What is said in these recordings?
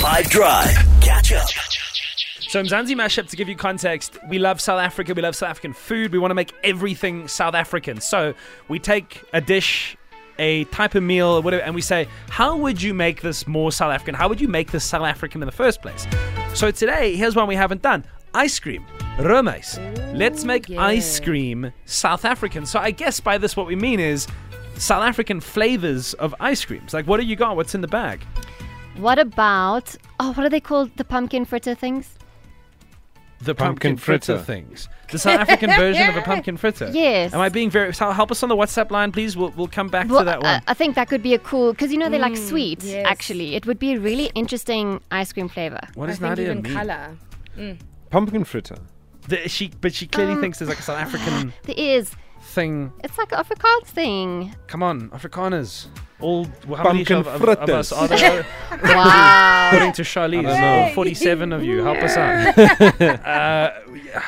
5 Drive. Catch up. So Mzansi Mashup, to give you context, we love South Africa, we love South African food, we want to make everything South African. So we take a dish, a type of meal, or whatever, and we say, how would you make this more South African? How would you make this South African in the first place? So today, here's one we haven't done. Ice cream. Roomys. Let's make yeah. ice cream South African. So I guess by this what we mean is South African flavors of ice creams. Like what do you got? What's in the bag? What about oh, what are they called? The pumpkin fritter things? The Pumpkin pumpkin, fritter. fritter. things. The South African version of a pumpkin fritter. Yes. Am I being very? Help us on the WhatsApp line, please. We'll, we'll come back Well, to that one. I, I think that could be a cool because you know they like sweet. yes. Actually, it would be a really interesting ice cream flavor. what I does think Nadia even mean? color. Pumpkin fritter. The- she, but she clearly Um, thinks there's like a South African There is. Thing. It's like an Afrikaans thing. Come on, Afrikaners. All well, how many Pumpkin of, of, of us fritters. are there? Wow. According to Charlize, I don't know. 47 of you. Help us out. uh,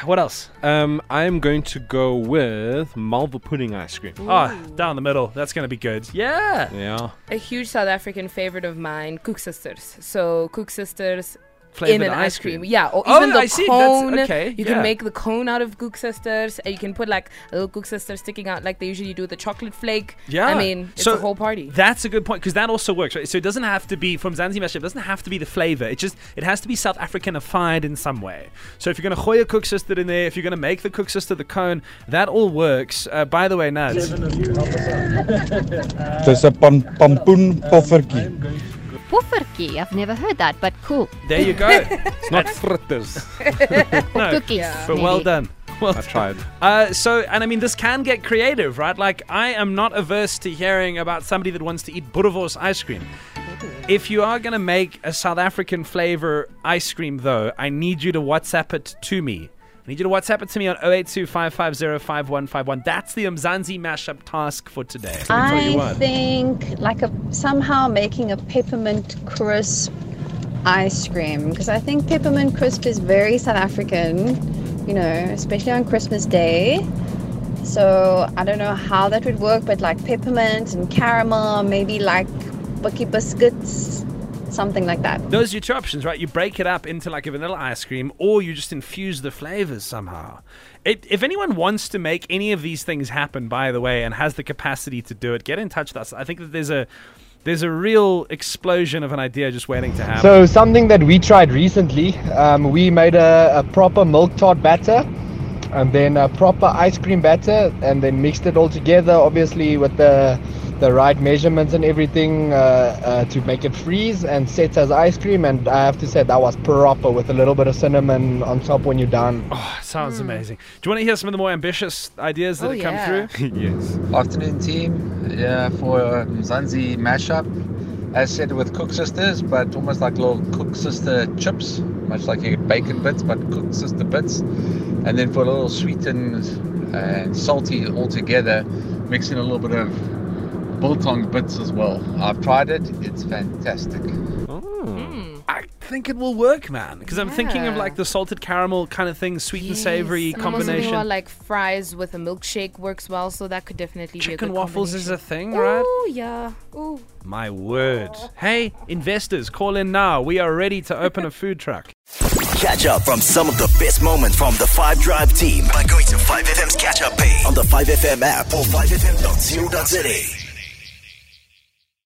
what else? Um, I am going to go with Malva pudding ice cream. Oh, down the middle. That's going to be good. Yeah. Yeah. A huge South African favorite of mine, Koeksisters. So Koeksisters Flavored in an ice cream. cream. Yeah, or Oh, even the I see. That's- cone. okay, You yeah. can make the cone out of Koeksisters. And you can put like a little Koeksister sticking out like they usually do with the chocolate flake. Yeah. I mean, it's So a whole party. That's a good point because that also works, right? So it doesn't have to be from Zanzibar Chef. It doesn't have to be the flavor. It just it has to be South Africanified in some way. So if you're going to gooi a koeksister in there, if you're going to make the koeksister the cone, that all works. Uh, by the way, Naz, Dis 'n pan, pampoen poffertjie. Puffertjie. I've never heard that, but cool. there you go. It's not fritters. no, Cookies. Yeah. but well done. Well I tried. Uh, so, and I mean, this can get creative, right? Like, I am not averse to hearing about somebody that wants to eat Boerewors ice cream. If you are going to make a South African flavor ice cream, though, I need you to WhatsApp it to me. I need you to WhatsApp it to me on 082 550 That's the Mzansi mashup task for today. Let me tell you I think like a somehow making a peppermint crisp ice cream because I think peppermint crisp is very South African, you know, especially on Christmas Day. So I don't know how that would work, but like peppermint and caramel, maybe like bucky biscuits, something like that. Those are your two options, right? You break it up into like a vanilla ice cream, or you just infuse the flavors somehow. It, if anyone wants to make any of these things happen, by the way, and has the capacity to do it, get in touch with us. I think that there's a there's a real explosion of an idea just waiting to happen. So something that we tried recently, um, we made a, a proper milk tart batter, and then a proper ice cream batter, and then mixed it all together, obviously with the the right measurements and everything uh, uh, to make it freeze and set as ice cream. And I have to say that was proper with a little bit of cinnamon on top when you're done. Oh, sounds amazing. Do you want to hear some of the more ambitious ideas that Oh, have come yeah. through? yes. Afternoon team, yeah, for Mzansi mashup. As said with Koeksisters, but almost like little Koeksister chips, much like your bacon bits, but Koeksister bits. And then for a little sweet and, and salty all together, mix in a little bit of biltong bits as well. I've tried it, it's fantastic. Hmm. I think it will work, man. Because I'm thinking of like the salted caramel kind of thing, sweet and savory Yes, and I'm combination. about, like fries with a milkshake works well, so that could definitely be a Chicken good waffles is a combination. thing, right? Oh yeah. Ooh. My word. Hey, investors, call in now. We are ready to open a food truck. Catch up from some of the best moments from the 5 Drive team by going to 5FM's catch up page on the 5FM app or 5FM.co.za.